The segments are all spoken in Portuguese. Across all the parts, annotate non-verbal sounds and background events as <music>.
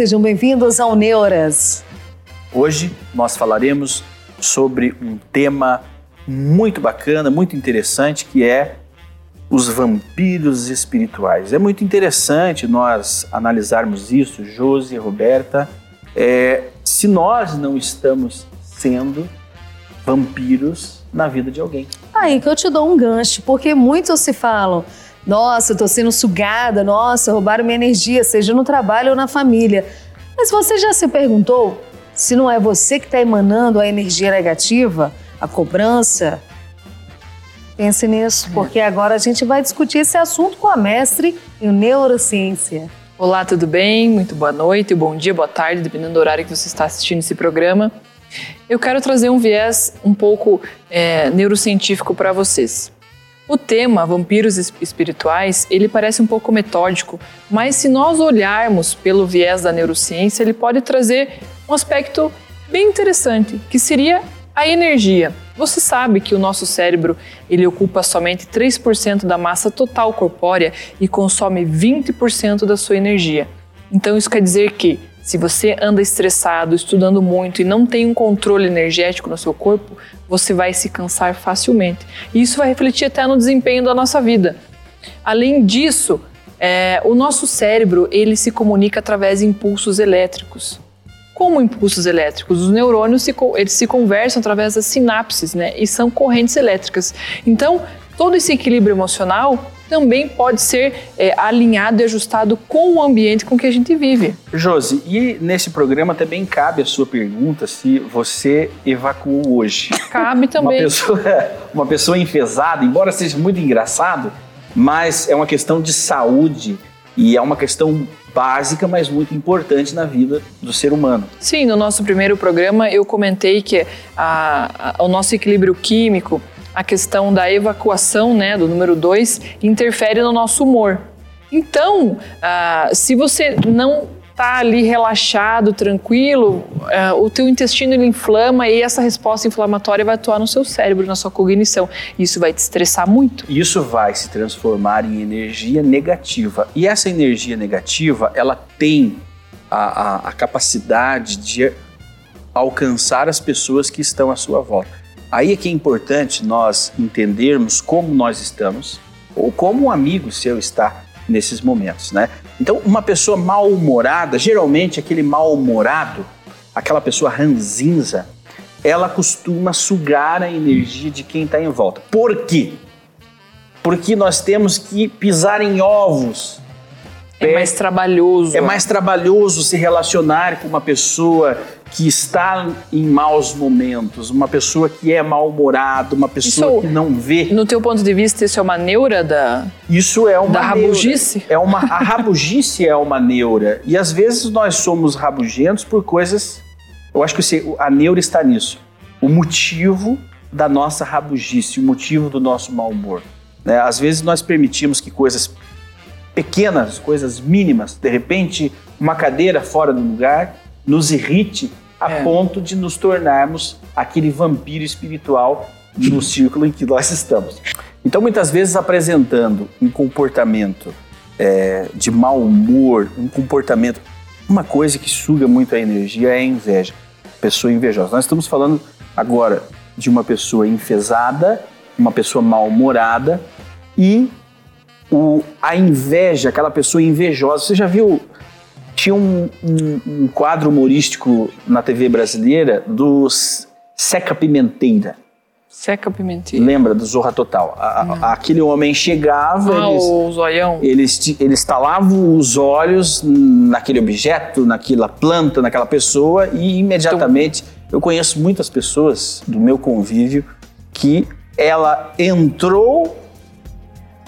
sejam bem-vindos ao Neuras. Hoje nós falaremos sobre um tema muito bacana, muito interessante, que é os vampiros espirituais. É muito interessante nós analisarmos isso, Josi e Roberta, é, se nós não estamos sendo vampiros na vida de alguém. Aí que eu te dou um gancho, porque muitos se falam, nossa, eu tô sendo sugada, nossa, roubaram minha energia, seja no trabalho ou na família. Mas você já se perguntou se não é você que está emanando a energia negativa, a cobrança? Pense nisso, é. porque agora a gente vai discutir esse assunto com a mestre em neurociência. Olá, tudo bem? Muito boa noite, bom dia, boa tarde, dependendo do horário que você está assistindo esse programa. Eu quero trazer um viés um pouco é, neurocientífico para vocês. O tema vampiros espirituais, ele parece um pouco metódico, mas se nós olharmos pelo viés da neurociência, ele pode trazer um aspecto bem interessante, que seria a energia. Você sabe que o nosso cérebro, ele ocupa somente 3% da massa total corpórea e consome 20% da sua energia. Então isso quer dizer que se você anda estressado, estudando muito e não tem um controle energético no seu corpo, você vai se cansar facilmente. E isso vai refletir até no desempenho da nossa vida. Além disso, é, o nosso cérebro ele se comunica através de impulsos elétricos. Como impulsos elétricos? Os neurônios se, eles se conversam através das sinapses, né? E são correntes elétricas. Então, todo esse equilíbrio emocional também pode ser é, alinhado e ajustado com o ambiente com que a gente vive. Josi, e nesse programa também cabe a sua pergunta se você evacuou hoje. Cabe também. Uma pessoa, <laughs> uma pessoa enfesada, embora seja muito engraçado, mas é uma questão de saúde e é uma questão básica, mas muito importante na vida do ser humano. Sim, no nosso primeiro programa eu comentei que a, a, o nosso equilíbrio químico a questão da evacuação, né, do número 2, interfere no nosso humor. Então, uh, se você não está ali relaxado, tranquilo, uh, o teu intestino ele inflama e essa resposta inflamatória vai atuar no seu cérebro, na sua cognição. Isso vai te estressar muito. Isso vai se transformar em energia negativa. E essa energia negativa, ela tem a, a, a capacidade de alcançar as pessoas que estão à sua volta. Aí é que é importante nós entendermos como nós estamos ou como um amigo seu está nesses momentos, né? Então, uma pessoa mal-humorada, geralmente aquele mal-humorado, aquela pessoa ranzinza, ela costuma sugar a energia de quem está em volta. Por quê? Porque nós temos que pisar em ovos. É mais trabalhoso. É mais trabalhoso se relacionar com uma pessoa que está em maus momentos, uma pessoa que é mal-humorada, uma pessoa isso, que não vê. No teu ponto de vista, isso é uma neura da Isso é uma da rabugice? É uma a rabugice é uma neura. E às vezes nós somos rabugentos por coisas Eu acho que a neura está nisso. O motivo da nossa rabugice, o motivo do nosso mau humor. Né? Às vezes nós permitimos que coisas pequenas, coisas mínimas, de repente uma cadeira fora do lugar, nos irrite a é. ponto de nos tornarmos aquele vampiro espiritual no círculo em que nós estamos. Então, muitas vezes apresentando um comportamento é, de mau humor, um comportamento. Uma coisa que suga muito a energia é a inveja. Pessoa invejosa. Nós estamos falando agora de uma pessoa enfesada, uma pessoa mal-humorada e o, a inveja, aquela pessoa invejosa. Você já viu tinha um, um, um quadro humorístico na TV brasileira dos Seca Pimenteira. Seca Pimenteira. Lembra do Zorra Total? A, a, aquele homem chegava, ah, eles, o zoião. Eles, eles talavam os olhos naquele objeto, naquela planta, naquela pessoa e imediatamente então, eu conheço muitas pessoas do meu convívio que ela entrou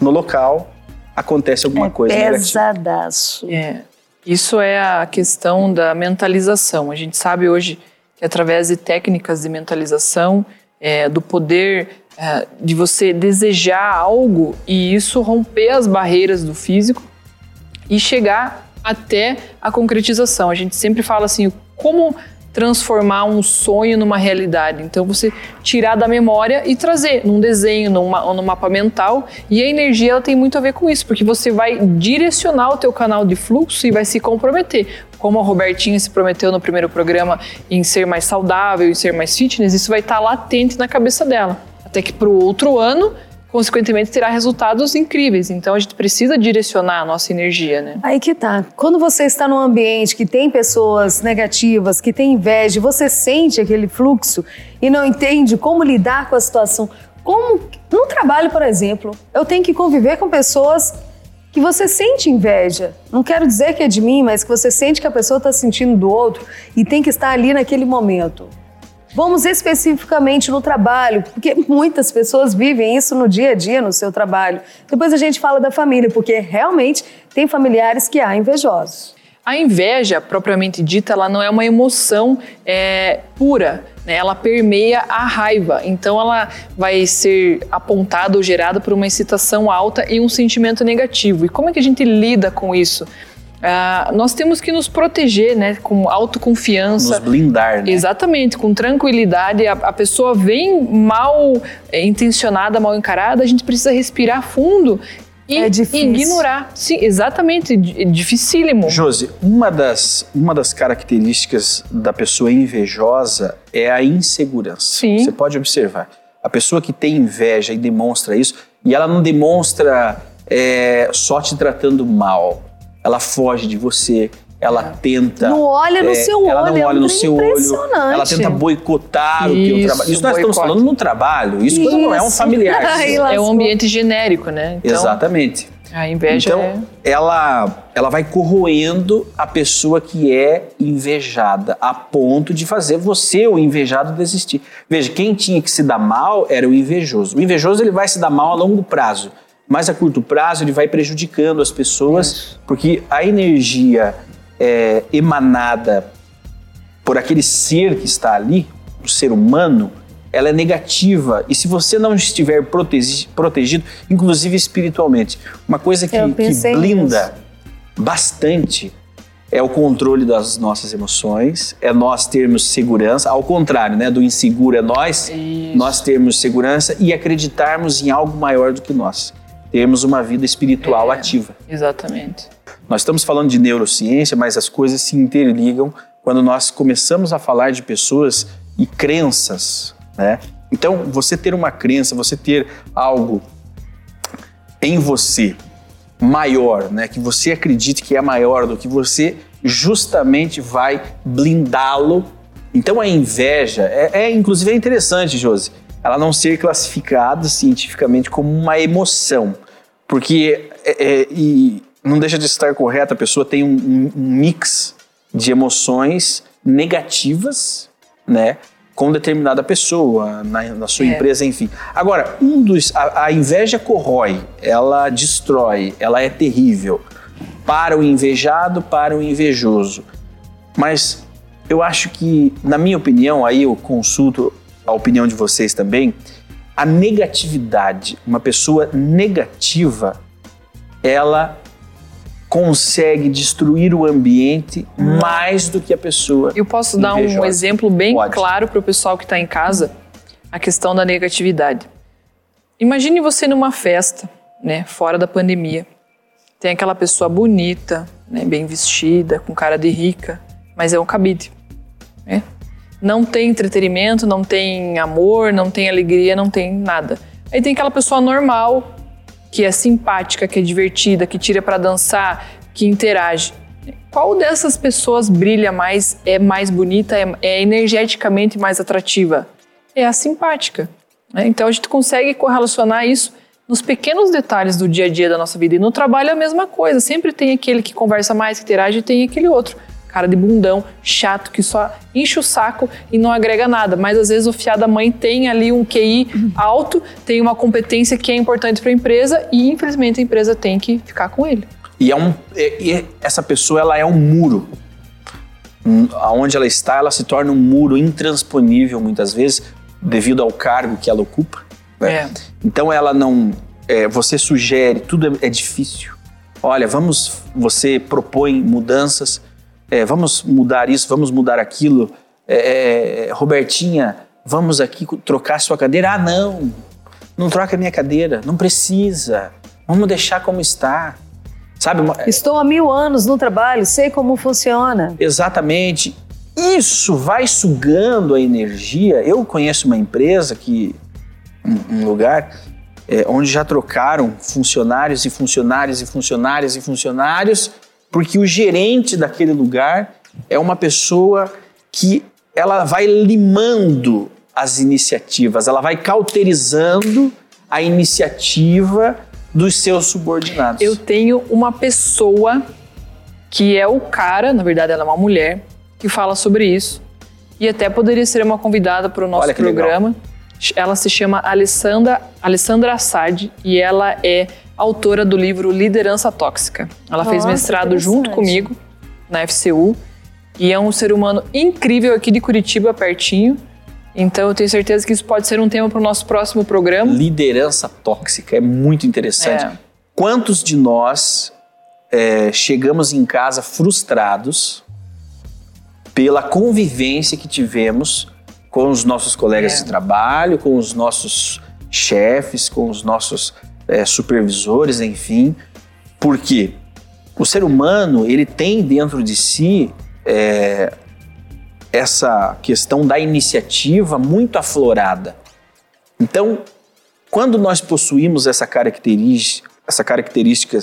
no local, acontece alguma é coisa pesadaço. negativa. É. Isso é a questão da mentalização. A gente sabe hoje que através de técnicas de mentalização, é, do poder é, de você desejar algo e isso romper as barreiras do físico e chegar até a concretização. A gente sempre fala assim, como transformar um sonho numa realidade. Então você tirar da memória e trazer num desenho, numa, num mapa mental. E a energia ela tem muito a ver com isso, porque você vai direcionar o teu canal de fluxo e vai se comprometer. como a Robertinha se prometeu no primeiro programa em ser mais saudável, em ser mais fitness, isso vai estar latente na cabeça dela. Até que para o outro ano, consequentemente, terá resultados incríveis. Então a gente precisa direcionar a nossa energia, né? Aí que tá. Quando você está num ambiente que tem pessoas negativas, que tem inveja, você sente aquele fluxo e não entende como lidar com a situação. Como no trabalho, por exemplo, eu tenho que conviver com pessoas que você sente inveja. Não quero dizer que é de mim, mas que você sente que a pessoa está sentindo do outro e tem que estar ali naquele momento. Vamos especificamente no trabalho, porque <laughs> muitas pessoas vivem isso no dia a dia no seu trabalho. Depois a gente fala da família, porque realmente tem familiares que há invejosos. A inveja, propriamente dita, ela não é uma emoção é, pura, né? ela permeia a raiva. Então, ela vai ser apontada ou gerada por uma excitação alta e um sentimento negativo. E como é que a gente lida com isso? Uh, nós temos que nos proteger, né, com autoconfiança. Nos blindar, né? Exatamente, com tranquilidade. A, a pessoa vem mal é, intencionada, mal encarada, a gente precisa respirar fundo e é ignorar. Sim, exatamente, é dificílimo. Josi, uma das, uma das características da pessoa invejosa é a insegurança. Sim. Você pode observar. A pessoa que tem inveja e demonstra isso, e ela não demonstra é, só te tratando mal. Ela foge de você, ela tenta. Não olha no é, seu ela olho. Ela não olha é no seu olho. Ela tenta boicotar isso, o teu trabalho. Isso nós estamos falando no trabalho. Isso, isso. não é um familiar. <laughs> Ai, é um ambiente genérico, né? Então, Exatamente. A inveja então, é... ela, ela vai corroendo a pessoa que é invejada, a ponto de fazer você, o invejado, desistir. Veja, quem tinha que se dar mal era o invejoso. O invejoso ele vai se dar mal a longo prazo, mas a curto prazo ele vai prejudicando as pessoas, Isso. porque a energia é, emanada por aquele ser que está ali, o ser humano, ela é negativa. E se você não estiver protegi protegido, inclusive espiritualmente, uma coisa que, que blinda bastante é o controle das nossas emoções, é nós termos segurança, ao contrário, né, do inseguro é nós, Isso. nós termos segurança e acreditarmos em algo maior do que nós, termos uma vida espiritual é, ativa. Exatamente. Nós estamos falando de neurociência, mas as coisas se interligam quando nós começamos a falar de pessoas e crenças, né? Então, você ter uma crença, você ter algo em você maior, né, que você acredite que é maior do que você, justamente vai blindá-lo. Então, a inveja é, é inclusive é interessante, Josi, ela não ser classificada cientificamente como uma emoção, porque é, é, e não deixa de estar correta, a pessoa tem um, um, mix de emoções negativas, né? Com determinada pessoa, na, na sua é. empresa, enfim. Agora, um dos. A, a inveja corrói, ela destrói, ela é terrível. Para o invejado, para o invejoso. Mas eu acho que, na minha opinião, aí eu consulto a opinião de vocês também, a negatividade, uma pessoa negativa, ela consegue destruir o ambiente hum. mais do que a pessoa. Eu posso dar um exemplo bem Pode. claro para o pessoal que está em casa, a questão da negatividade. Imagine você numa festa, né, fora da pandemia. Tem aquela pessoa bonita, né, bem vestida, com cara de rica, mas é um cabide. Né? Não tem entretenimento, não tem amor, não tem alegria, não tem nada. Aí tem aquela pessoa normal, que é simpática, que é divertida, que tira para dançar, que interage. Qual dessas pessoas brilha mais, é mais bonita, é, é energeticamente mais atrativa? É a simpática. Né? Então a gente consegue correlacionar isso nos pequenos detalhes do dia a dia da nossa vida. E no trabalho é a mesma coisa. Sempre tem aquele que conversa mais, que interage, e tem aquele outro cara de bundão, chato, que só enche o saco e não agrega nada. Mas às vezes o fiado da mãe tem ali um QI alto, tem uma competência que é importante para a empresa e infelizmente a empresa tem que ficar com ele. E, é um, e essa pessoa ela é um muro. Aonde ela está, ela se torna um muro intransponível muitas vezes devido ao cargo que ela ocupa. Né? É. Então ela não, é, você sugere, tudo é, é difícil. Olha, vamos, você propõe mudanças, é, vamos mudar isso, vamos mudar aquilo. É, é, Robertinha, vamos aqui trocar sua cadeira. Ah, não, não troca a minha cadeira, não precisa. Vamos deixar como está. Sabe? Uma- Estou há mil anos no trabalho, sei como funciona. Exatamente. Isso vai sugando a energia. Eu conheço uma empresa que um, um lugar é, onde já trocaram funcionários e funcionários e funcionários e funcionários, porque o gerente daquele lugar é uma pessoa que ela vai limando as iniciativas, ela vai cauterizando a iniciativa dos seus subordinados. Eu tenho uma pessoa que é o cara, na verdade ela é uma mulher, que fala sobre isso. E até poderia ser uma convidada para o nosso programa. Ela se chama Alessandra, Alessandra Assad e ela é autora do livro Liderança Tóxica. Ela fez Nossa, mestrado junto comigo na FCU e é um ser humano incrível aqui de Curitiba, pertinho. Então eu tenho certeza que isso pode ser um tema para o nosso próximo programa. Liderança tóxica é muito interessante. É. Quantos de nós é, chegamos em casa frustrados pela convivência que tivemos com os nossos colegas É. de trabalho, com os nossos chefes, com os nossos é, supervisores, enfim? Porque o ser humano ele tem dentro de si é, essa questão da iniciativa muito aflorada. Então, quando nós possuímos essa característica, essa característica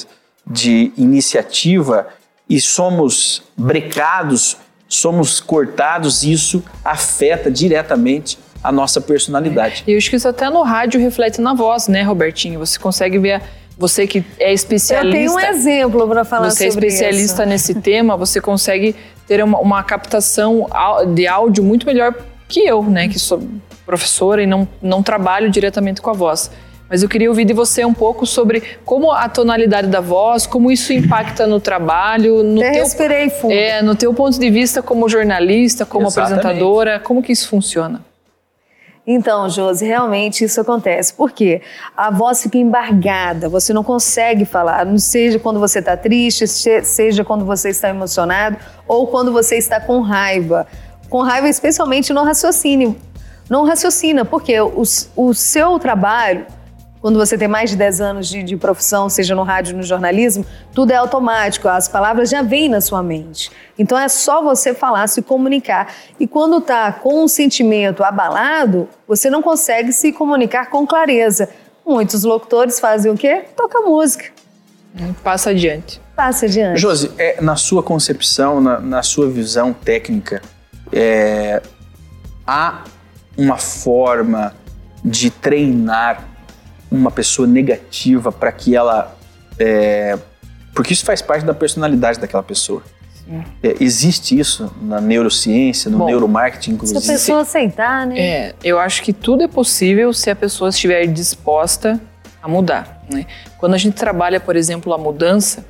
de iniciativa e somos brecados, somos cortados, isso afeta diretamente a nossa personalidade. E eu acho que isso até no rádio reflete na voz, né, Robertinho? Você consegue ver, você que é Eu especialista. tenho um exemplo para falar você é sobre especialista isso. nesse tema, você consegue ter uma, uma captação de áudio muito melhor que eu, né? Que sou professora e não, não trabalho diretamente com a voz. Mas eu queria ouvir de você um pouco sobre como a tonalidade da voz, como isso impacta no trabalho, no Até teu, respirei fundo. é, no teu ponto de vista como jornalista, como Exatamente. apresentadora, como que isso funciona? Então, Josi, realmente isso acontece. Por quê? A voz fica embargada, você não consegue falar, não seja quando você está triste, se- seja quando você está emocionado ou quando você está com raiva. Com raiva, especialmente no raciocínio. Não raciocina, porque o, o seu trabalho, quando você tem mais de 10 anos de, de profissão, seja no rádio, no jornalismo, tudo é automático, as palavras já vêm na sua mente. Então é só você falar, se comunicar. E quando está com um sentimento abalado, você não consegue se comunicar com clareza. Muitos locutores fazem o quê? Toca música. Passa adiante. Passa adiante. Josi, é, na sua concepção, na, na sua visão técnica, é, há uma forma de treinar uma pessoa negativa para que ela. é, porque isso faz parte da personalidade daquela pessoa. É, existe isso na neurociência, no Bom, neuromarketing, Se a inclusive. pessoa aceitar, né? É, eu acho que tudo é possível se a pessoa estiver disposta a mudar. Né? Quando a gente trabalha, por exemplo, a mudança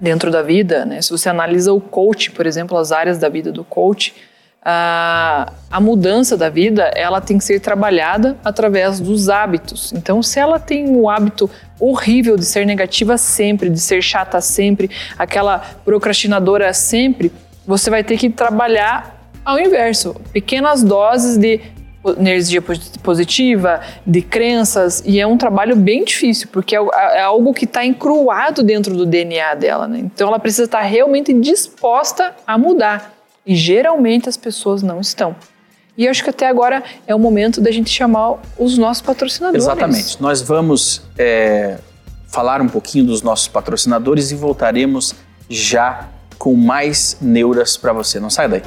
dentro da vida, né? se você analisa o coach, por exemplo, as áreas da vida do coach, a, a mudança da vida ela tem que ser trabalhada através dos hábitos. Então, se ela tem o hábito horrível de ser negativa sempre, de ser chata sempre, aquela procrastinadora sempre, você vai ter que trabalhar ao inverso, pequenas doses de energia posi- positiva, de crenças, e é um trabalho bem difícil, porque é al- é algo que está encruado dentro do DNA dela, né? Então ela precisa estar realmente disposta a mudar. E geralmente as pessoas não estão. E acho que até agora é o momento da gente chamar os nossos patrocinadores. Exatamente. Nós vamos é, falar um pouquinho dos nossos patrocinadores e voltaremos já com mais neuras para você. Não sai daí.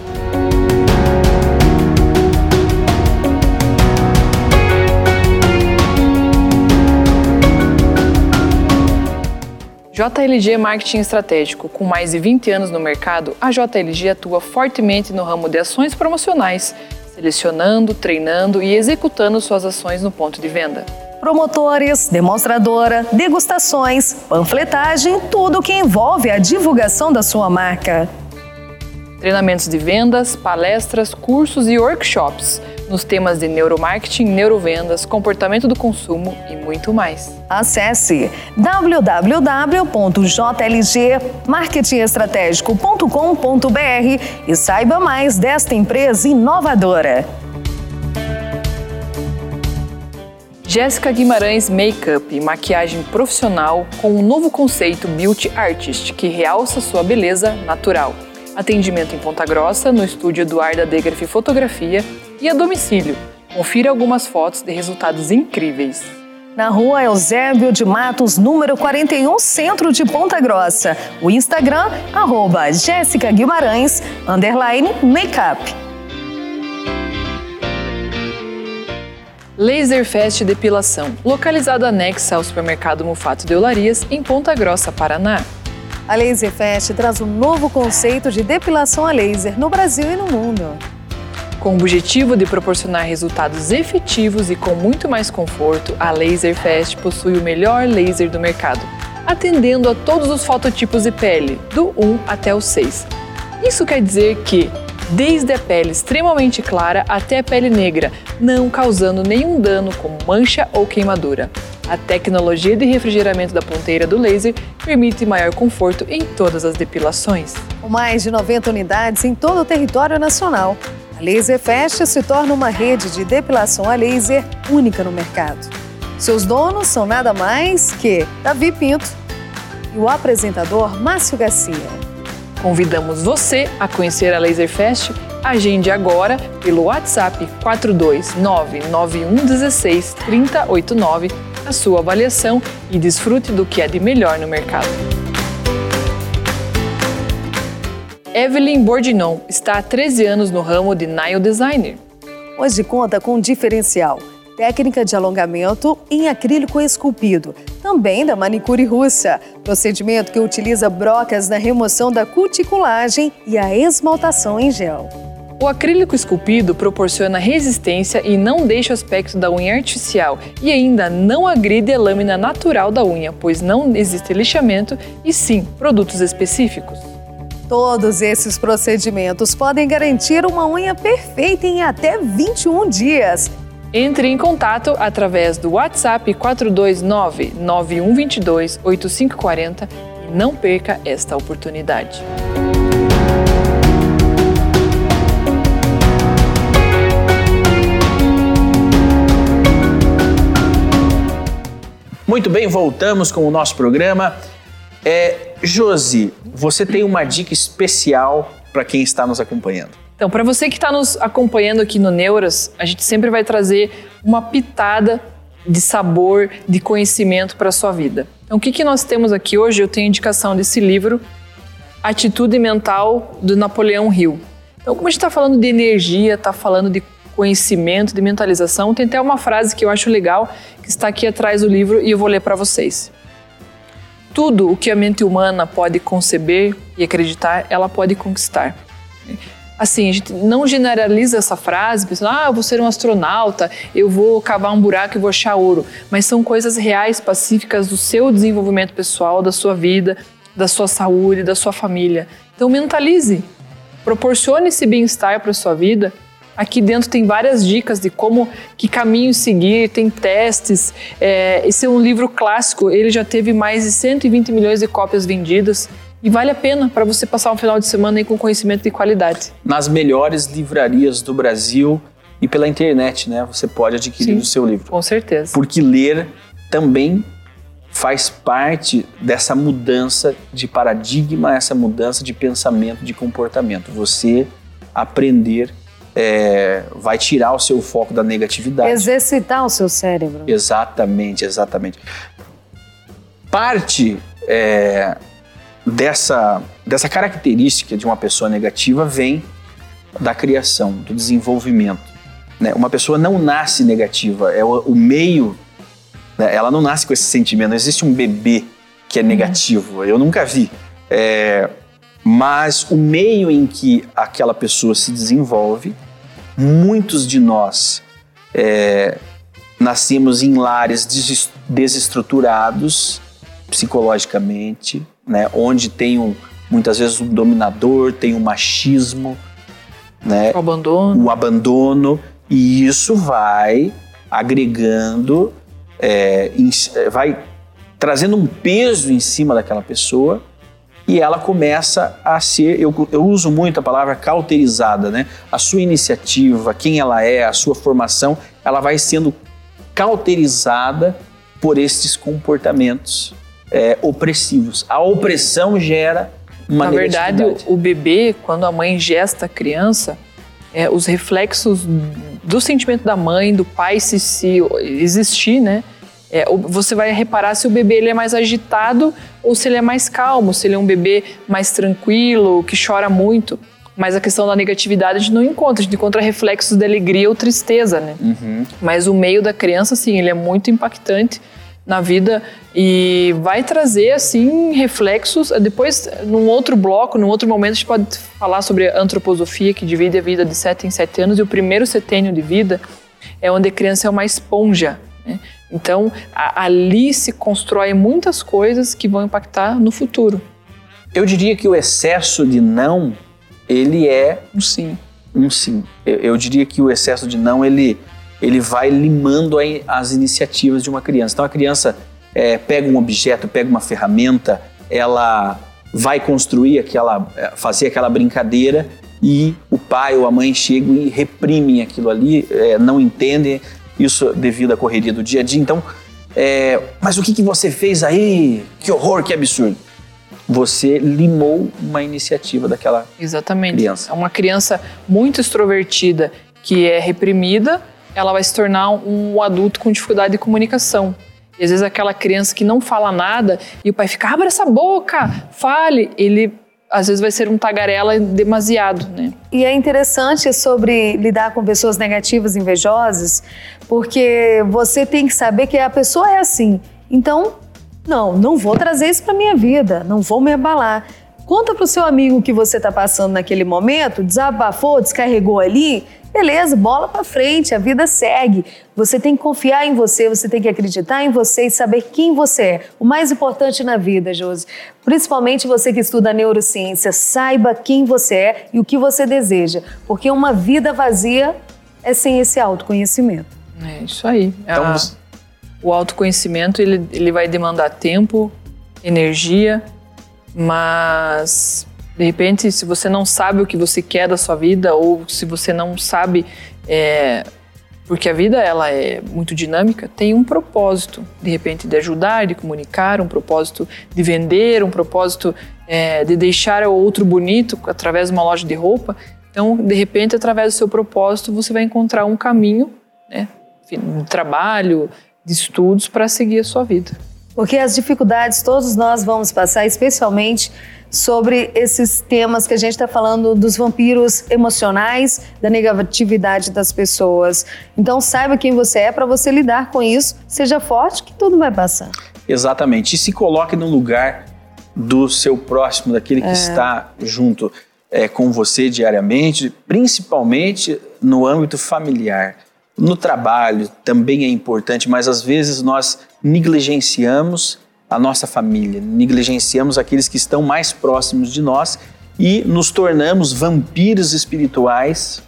JLG Marketing Estratégico. Com mais de 20 anos no mercado, a JLG atua fortemente no ramo de ações promocionais, selecionando, treinando e executando suas ações no ponto de venda. Promotores, demonstradora, degustações, panfletagem, tudo que envolve a divulgação da sua marca. Treinamentos de vendas, palestras, cursos e workshops nos temas de neuromarketing, neurovendas, comportamento do consumo e muito mais. Acesse www.jlgmarketingestratégico.com.br e saiba mais desta empresa inovadora. Jéssica Guimarães Makeup e maquiagem profissional com um novo conceito Beauty Artist que realça sua beleza natural. Atendimento em Ponta Grossa, no estúdio Eduarda Degraf Fotografia e a domicílio. Confira algumas fotos de resultados incríveis. Na rua Eusébio de Matos, número 41, centro de Ponta Grossa. O Instagram, arroba Jéssica Guimarães, underline makeup. Laserfest Depilação, localizado anexa ao supermercado Mufato de Olarias, em Ponta Grossa, Paraná. A Laserfest traz um novo conceito de depilação a laser no Brasil e no mundo. Com o objetivo de proporcionar resultados efetivos e com muito mais conforto, a Laserfest possui o melhor laser do mercado, atendendo a todos os fototipos de pele, do 1 até o 6. Isso quer dizer que, desde a pele extremamente clara até a pele negra, não causando nenhum dano como mancha ou queimadura. A tecnologia de refrigeramento da ponteira do laser permite maior conforto em todas as depilações. Com mais de 90 unidades em todo o território nacional, Laser Fest se torna uma rede de depilação a laser única no mercado. Seus donos são nada mais que Davi Pinto e o apresentador Márcio Garcia. Convidamos você a conhecer a Laser Fest. Agende agora pelo WhatsApp 42991163089 a sua avaliação e desfrute do que é de melhor no mercado. Evelyn Bordinon está há 13 anos no ramo de nail designer. Hoje conta com um diferencial, técnica de alongamento em acrílico esculpido, também da manicure russa, procedimento que utiliza brocas na remoção da cuticulagem e a esmaltação em gel. O acrílico esculpido proporciona resistência e não deixa o aspecto da unha artificial e ainda não agride a lâmina natural da unha, pois não existe lixamento e sim produtos específicos. Todos esses procedimentos podem garantir uma unha perfeita em até 21 dias. Entre em contato através do WhatsApp 429 9122 8540 e não perca esta oportunidade. Muito bem, voltamos com o nosso programa. É, Josi, você tem uma dica especial para quem está nos acompanhando. Então, para você que está nos acompanhando aqui no Neuras, a gente sempre vai trazer uma pitada de sabor, de conhecimento para a sua vida. Então, o que, que nós temos aqui hoje? Eu tenho indicação desse livro, Atitude Mental, do Napoleão Hill. Então, como a gente está falando de energia, está falando de conhecimento, de mentalização, tem até uma frase que eu acho legal, que está aqui atrás do livro e eu vou ler para vocês. Tudo o que a mente humana pode conceber e acreditar, ela pode conquistar. Assim, a gente não generaliza essa frase, pensando, ah, eu vou ser um astronauta, eu vou cavar um buraco e vou achar ouro. Mas são coisas reais, pacíficas do seu desenvolvimento pessoal, da sua vida, da sua saúde, da sua família. Então mentalize, proporcione esse bem-estar para sua vida Aqui dentro tem várias dicas de como, que caminho seguir, tem testes. É, esse é um livro clássico, ele já teve mais de 120 milhões de cópias vendidas e vale a pena para você passar um final de semana aí com conhecimento de qualidade. Nas melhores livrarias do Brasil e pela internet, né? Você pode adquirir Sim, o seu livro. Com certeza. Porque ler também faz parte dessa mudança de paradigma, essa mudança de pensamento, de comportamento. Você aprender é, vai tirar o seu foco da negatividade. Exercitar o seu cérebro. Exatamente, exatamente. Parte é, dessa, dessa característica de uma pessoa negativa vem da criação, do desenvolvimento. Né? Uma pessoa não nasce negativa, é o, o meio, né? ela não nasce com esse sentimento. Não existe um bebê que é uhum. negativo, eu nunca vi. É, mas o meio em que aquela pessoa se desenvolve, muitos de nós é, nascemos em lares desestruturados psicologicamente, né, onde tem um, muitas vezes um dominador, tem um machismo, né, o abandono, o abandono. E isso vai agregando, é, vai trazendo um peso em cima daquela pessoa e ela começa a ser, eu, eu uso muito a palavra cauterizada, né? A sua iniciativa, quem ela é, a sua formação, ela vai sendo cauterizada por esses comportamentos é, opressivos. A opressão gera uma Na verdade, o, o bebê, quando a mãe gesta a criança, é, os reflexos do sentimento da mãe, do pai, se, se existir, né? É, você vai reparar se o bebê ele é mais agitado ou se ele é mais calmo, se ele é um bebê mais tranquilo, que chora muito. Mas a questão da negatividade a gente não encontra, a gente encontra reflexos de alegria ou tristeza, né? Uhum. Mas o meio da criança, sim, ele é muito impactante na vida e vai trazer assim reflexos. Depois, num outro bloco, num outro momento, a gente pode falar sobre a antroposofia que divide a vida de 7 em 7 anos e o primeiro setênio de vida é onde a criança é uma esponja. Né? Então, a, ali se constrói muitas coisas que vão impactar no futuro. Eu diria que o excesso de não, ele é um sim. Um sim. Eu, eu diria que o excesso de não, ele ele vai limando as iniciativas de uma criança. Então a criança é, pega um objeto, pega uma ferramenta, ela vai construir aquela, é, fazer aquela brincadeira e o pai ou a mãe chegam e reprimem aquilo ali, é, não entendem isso devido à correria do dia a dia. Então, é, mas o que, que você fez aí? Que horror, que absurdo! Você limou uma iniciativa daquela Exatamente. criança. É uma criança muito extrovertida que é reprimida ela vai se tornar um adulto com dificuldade de comunicação. E às vezes aquela criança que não fala nada e o pai fica, abre essa boca, fale, ele às vezes vai ser um tagarela demasiado, né? E é interessante sobre lidar com pessoas negativas, invejosas, porque você tem que saber que a pessoa é assim. Então, não, não vou trazer isso para minha vida, não vou me abalar. Conta para o seu amigo o que você está passando naquele momento, desabafou, descarregou ali, beleza, bola para frente, a vida segue. Você tem que confiar em você, você tem que acreditar em você e saber quem você é. O mais importante na vida, Josi, principalmente você que estuda neurociência, saiba quem você é e o que você deseja, porque uma vida vazia é sem esse autoconhecimento. É isso aí. Então, a, o autoconhecimento ele, ele vai demandar tempo, energia, mas de repente, se você não sabe o que você quer da sua vida ou se você não sabe, é, porque a vida ela é muito dinâmica, tem um propósito, de repente, de ajudar, de comunicar, um propósito de vender, um propósito é, de deixar o outro bonito através de uma loja de roupa. Então, de repente, através do seu propósito, você vai encontrar um caminho, né, de trabalho, de estudos para seguir a sua vida. Porque as dificuldades todos nós vamos passar, especialmente sobre esses temas que a gente está falando dos vampiros emocionais, da negatividade das pessoas. Então saiba quem você é para você lidar com isso, seja forte que tudo vai passar. Exatamente. E se coloque no lugar do seu próximo, daquele que é. está junto é, com você diariamente, principalmente no âmbito familiar. No trabalho também é importante, mas às vezes nós negligenciamos a nossa família, negligenciamos aqueles que estão mais próximos de nós e nos tornamos vampiros espirituais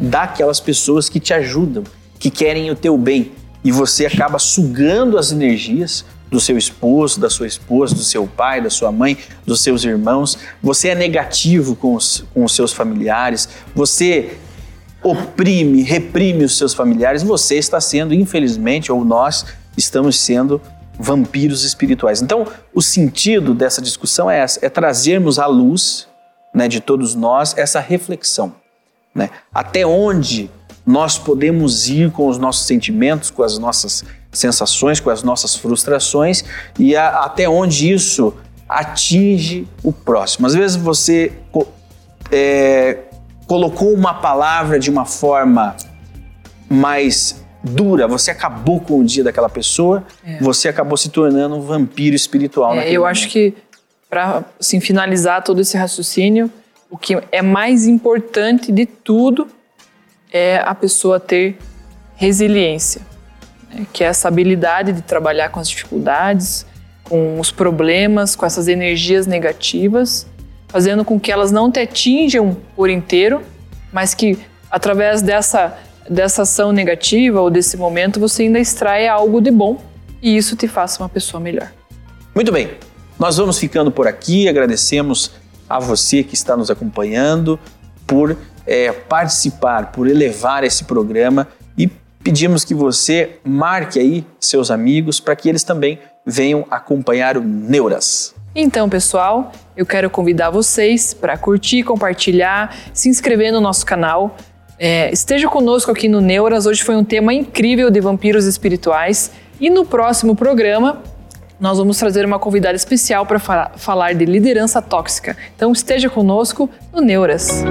daquelas pessoas que te ajudam, que querem o teu bem. E você acaba sugando as energias do seu esposo, da sua esposa, do seu pai, da sua mãe, dos seus irmãos. Você é negativo com os, com os seus familiares. Você oprime, reprime os seus familiares, você está sendo, infelizmente, ou nós estamos sendo vampiros espirituais. Então, o sentido dessa discussão é essa, é trazermos à luz né, de todos nós essa reflexão. Né? Até onde nós podemos ir com os nossos sentimentos, com as nossas sensações, com as nossas frustrações e a, até onde isso atinge o próximo. Às vezes você é, colocou uma palavra de uma forma mais dura, você acabou com o dia daquela pessoa, é. você acabou se tornando um vampiro espiritual. É, eu momento. acho que, para assim, finalizar todo esse raciocínio, o que é mais importante de tudo é a pessoa ter resiliência, né? que é essa habilidade de trabalhar com as dificuldades, com os problemas, com essas energias negativas fazendo com que elas não te atinjam por inteiro, mas que através dessa, dessa ação negativa ou desse momento você ainda extrai algo de bom e isso te faça uma pessoa melhor. Muito bem, nós vamos ficando por aqui, agradecemos a você que está nos acompanhando por é, participar, por elevar esse programa pedimos que você marque aí seus amigos para que eles também venham acompanhar o Neuras. Então, pessoal, eu quero convidar vocês para curtir, compartilhar, se inscrever no nosso canal. É, esteja conosco aqui no Neuras. Hoje foi um tema incrível de vampiros espirituais. E no próximo programa, nós vamos trazer uma convidada especial para fa falar de liderança tóxica. Então, esteja conosco no Neuras.